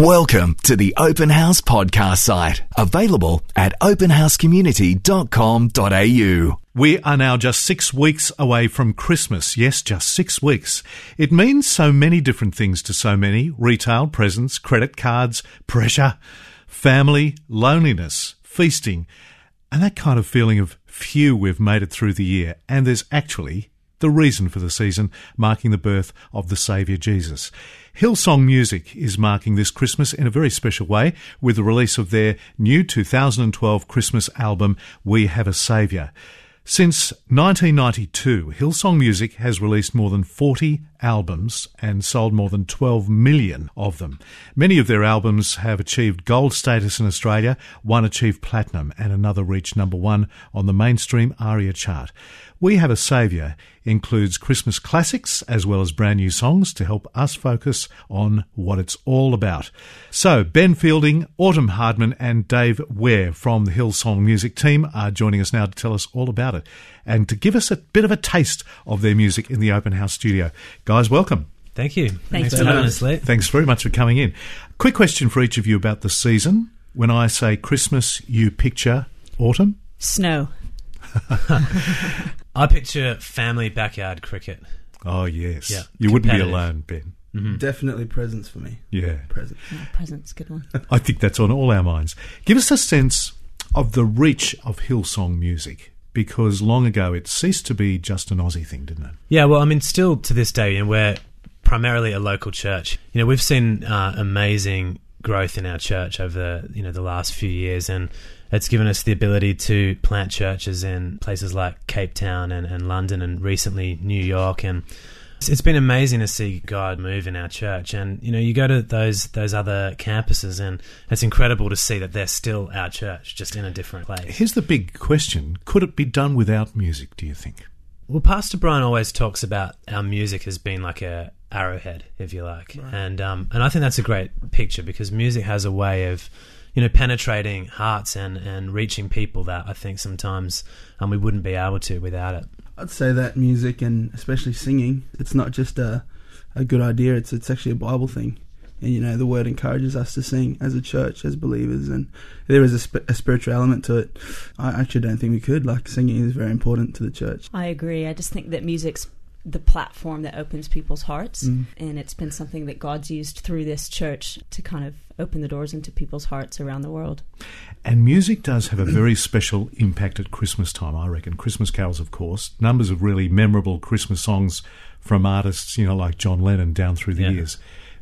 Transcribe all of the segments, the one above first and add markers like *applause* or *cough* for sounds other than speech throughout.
Welcome to the Open House podcast site, available at openhousecommunity.com.au. We are now just six weeks away from Christmas. Yes, just six weeks. It means so many different things to so many retail, presents, credit cards, pressure, family, loneliness, feasting, and that kind of feeling of phew, we've made it through the year. And there's actually the reason for the season, marking the birth of the Saviour Jesus. Hillsong Music is marking this Christmas in a very special way with the release of their new 2012 Christmas album, We Have a Saviour. Since 1992, Hillsong Music has released more than 40 albums and sold more than 12 million of them. Many of their albums have achieved gold status in Australia, one achieved platinum, and another reached number one on the mainstream ARIA chart. We Have a Saviour includes Christmas classics as well as brand new songs to help us focus on what it's all about. So, Ben Fielding, Autumn Hardman, and Dave Ware from the Hillsong Music team are joining us now to tell us all about it and to give us a bit of a taste of their music in the Open House studio. Guys, welcome. Thank you. Thanks, Thanks for having us, Lee. Thanks very much for coming in. Quick question for each of you about the season. When I say Christmas, you picture autumn? Snow. I picture family backyard cricket. Oh, yes. Yeah, you wouldn't be alone, Ben. Mm-hmm. Definitely presents for me. Yeah. Presents. Oh, presents, good one. *laughs* I think that's on all our minds. Give us a sense of the reach of Hillsong music because long ago it ceased to be just an Aussie thing, didn't it? Yeah, well, I mean, still to this day, you know, we're primarily a local church. You know, we've seen uh, amazing growth in our church over the you know the last few years, and it's given us the ability to plant churches in places like Cape Town and, and London, and recently New York, and it's- been amazing to see God move in our church. And you know, you go to those those other campuses, and it's incredible to see that they're still our church, just in a different place. Here's the big question Could it be done without music, do you think? Well, Pastor Brian always talks about our music as being like a arrowhead, if you like, and um, and I think that's a great picture because music has a way of, you know, penetrating hearts and and reaching people that I think sometimes um, we wouldn't be able to without it. I'd say that music and especially singing, it's not just a, a good idea. It's it's actually a Bible thing, and you know the word encourages us to sing as a church, as believers, and there is a, sp- a spiritual element to it. I actually don't think we could. Like singing is very important to the church. I agree. I just think that music's the platform that opens people's hearts, Mm. and it's been something that God's used through this church to kind of open the doors into people's hearts around the world. And music does have a very special impact at Christmas time, I reckon. Christmas carols, of course. Numbers of really memorable Christmas songs from artists, you know, like John Lennon down through the Yeah. years.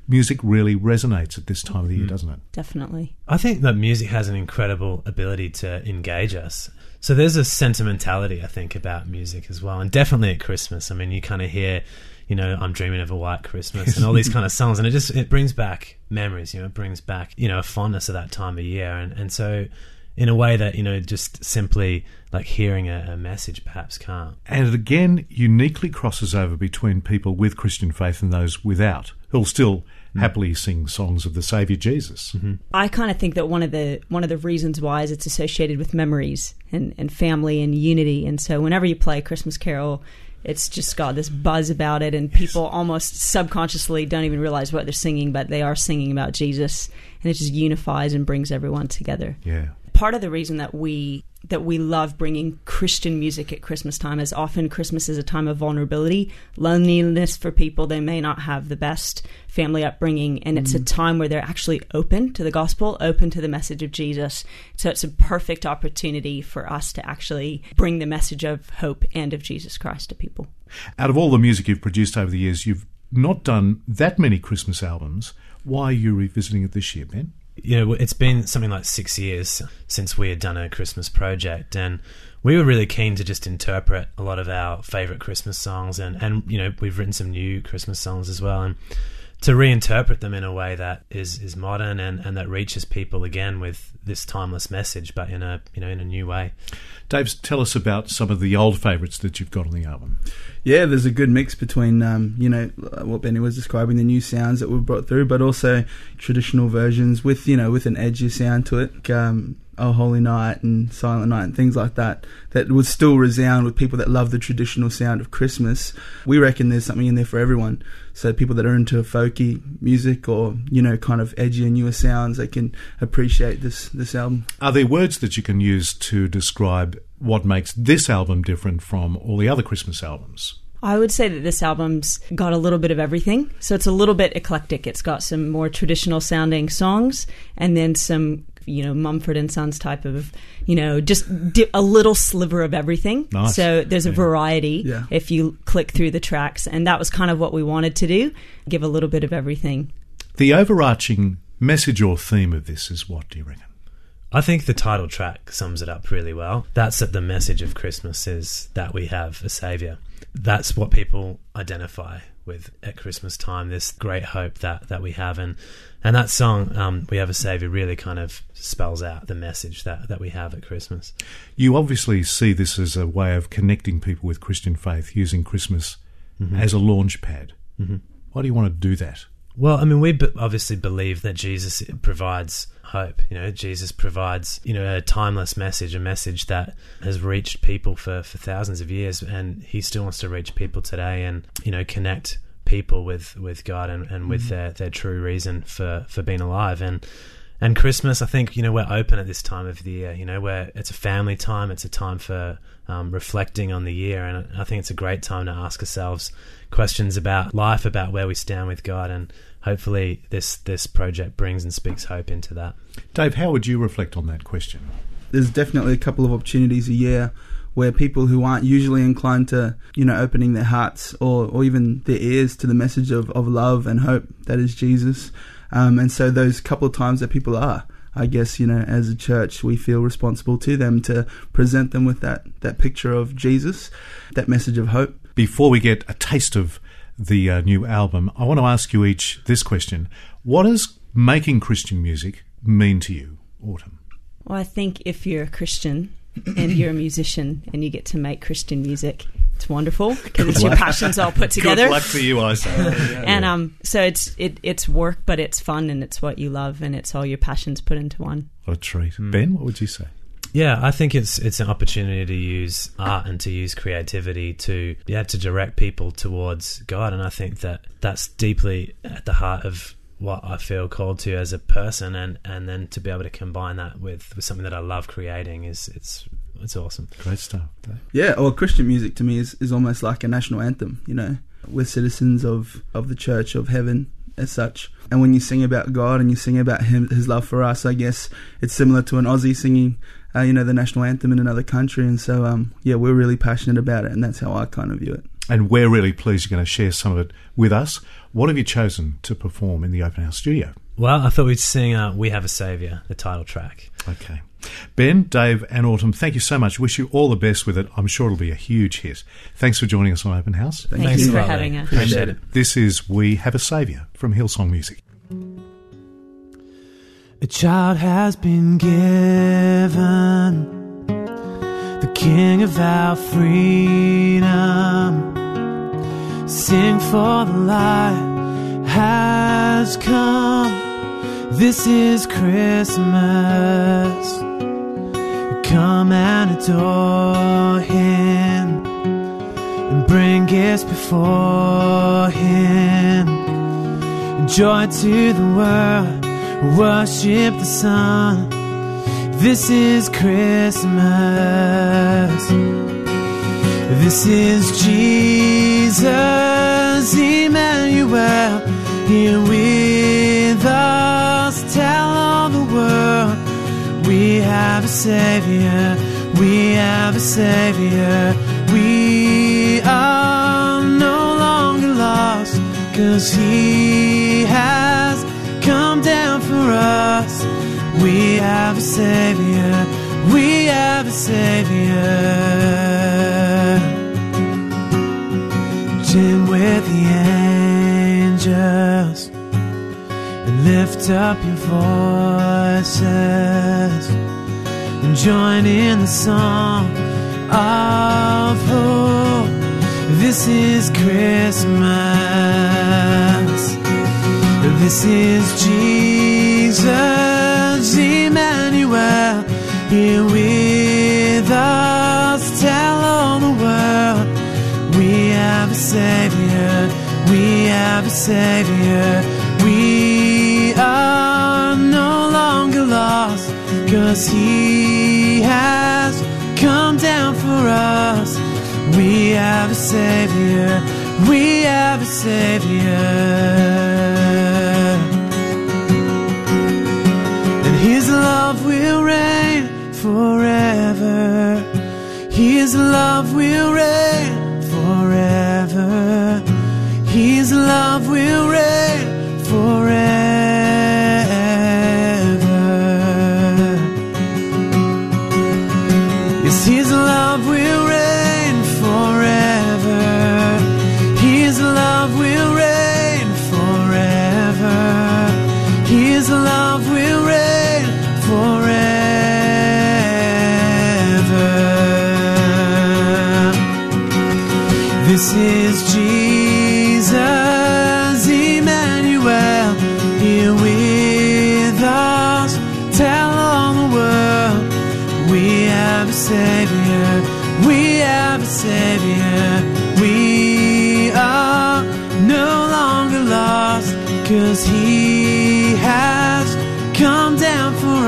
Music really resonates at this time of the year, Mhm. doesn't it? Definitely. I think that music has an incredible ability to engage us. So there's a sentimentality, I think, about music as well, and definitely at Christmas. I mean, you kind of hear, you know, "I'm dreaming of a white Christmas" and all these *laughs* kind of songs, and it just it brings back memories. You know, it brings back you know a fondness of that time of year, and and so in a way that you know just simply like hearing a, a message perhaps can't. And it again uniquely crosses over between people with Christian faith and those without, who'll still Mm-hmm. happily sing songs of the Saviour Jesus. Mm-hmm. I kind of think that one of the one of the reasons why is it's associated with memories and, and family and unity. And so whenever you play a Christmas Carol, it's just got this buzz about it, and people almost subconsciously don't even realize what they're singing, but they are singing about Jesus, and it just unifies and brings everyone together. Yeah. Part of the reason that we that we love bringing Christian music at Christmas time is often Christmas is a time of vulnerability, loneliness for people. They may not have the best family upbringing, and it's a mm. time where they're actually open to the gospel, open to the message of Jesus. So it's a perfect opportunity for us to actually bring the message of hope and of Jesus Christ to people. Out of all the music you've produced over the years, you've not done that many Christmas albums. Why are you revisiting it this year, Ben? You know, it's been something like six years since we had done a Christmas project, and we were really keen to just interpret a lot of our favorite Christmas songs, and and you know, we've written some new Christmas songs as well, and to reinterpret them in a way that is is modern and and that reaches people again with this timeless message, but in a you know in a new way. Dave, tell us about some of the old favourites that you've got on the album. Yeah, there's a good mix between um, you know what Benny was describing, the new sounds that we've brought through, but also traditional versions with you know with an edgy sound to it. Um, Oh Holy Night and Silent Night and things like that that would still resound with people that love the traditional sound of Christmas. We reckon there's something in there for everyone. So people that are into folky music or you know kind of edgy and newer sounds, they can appreciate this this album. Are there words that you can use to describe what makes this album different from all the other Christmas albums? I would say that this album's got a little bit of everything. So it's a little bit eclectic. It's got some more traditional sounding songs and then some, you know, Mumford and Sons type of, you know, just di- a little sliver of everything. Nice. So there's a Yeah. variety Yeah. if you click through the tracks. And that was kind of what we wanted to do give a little bit of everything. The overarching message or theme of this is what, do you reckon? I think the title track sums it up really well. That's that the message of Christmas is that we have a savior. That's what people identify with at Christmas time. This great hope that that we have, and and that song, um, "We Have a Savior," really kind of spells out the message that that we have at Christmas. You obviously see this as a way of connecting people with Christian faith using Christmas as a launch pad. Mm-hmm. Why do you want to do that? Well, I mean, we b- obviously believe that Jesus provides hope. You know, Jesus provides you know a timeless message, a message that has reached people for for thousands of years, and He still wants to reach people today, and you know, connect people with with God and, and with their their true reason for for being alive and. And Christmas, I think you know we're open at this time of the year. You know, where it's a family time. It's a time for um, reflecting on the year, and I think it's a great time to ask ourselves questions about life, about where we stand with God, and hopefully this this project brings and speaks hope into that. Dave, how would you reflect on that question? there's definitely a couple of opportunities a year where people who aren't usually inclined to, you know, opening their hearts or, or even their ears to the message of, of love and hope that is Jesus. Um, and so those couple of times that people are, I guess, you know, as a church, we feel responsible to them to present them with that, that picture of Jesus, that message of hope. Before we get a taste of the uh, new album, I want to ask you each this question. What does making Christian music mean to you, Autumn? Well, I think if you're a Christian and you're a musician and you get to make Christian music, it's wonderful because it's your passions all put together. Good luck for you, I say. *laughs* And um, so it's it, it's work, but it's fun and it's what you love and it's all your passions put into one. What a treat. Ben, what would you say? Yeah, I think it's it's an opportunity to use art and to use creativity to yeah to direct people towards God, and I think that that's deeply at the heart of what I feel called to as a person, and, and then to be able to combine that with, with something that I love creating is it's it's awesome. Great stuff. Yeah, well, Christian music to me is, is almost like a national anthem. You know, we're citizens of, of the Church of Heaven as such. And when you sing about God and you sing about Him, His love for us, I guess it's similar to an Aussie singing, uh, you know, the national anthem in another country. And so, um, yeah, we're really passionate about it, and that's how I kind of view it. And we're really pleased you're going to share some of it with us. What have you chosen to perform in the Open House studio? Well, I thought we'd sing uh, "We Have a Savior," the title track. Okay. Ben, Dave, and Autumn, thank you so much. Wish you all the best with it. I'm sure it'll be a huge hit. Thanks for joining us on Open House. Thank Thanks you. for having us. Appreciate it. This is We Have a Saviour from Hillsong Music. A child has been given, the King of our freedom. Sing for the light has come. This is Christmas. Come and adore Him and bring gifts before Him. Joy to the world, worship the Son. This is Christmas. This is Jesus, Emmanuel, here with us. Tell all the world we have a Savior, we have a Savior. We are no longer lost, cause He have a Savior, we have a Savior. Sing with the angels and lift up your voices and join in the song of hope. This is Christmas. This is Jesus, Emmanuel, here with us. Tell all the world we have a Savior, we have a Savior. We are no longer lost, cause He has come down for us. We have a Savior, we have a Savior. And His love will reign forever. His love will reign forever. His love will reign forever.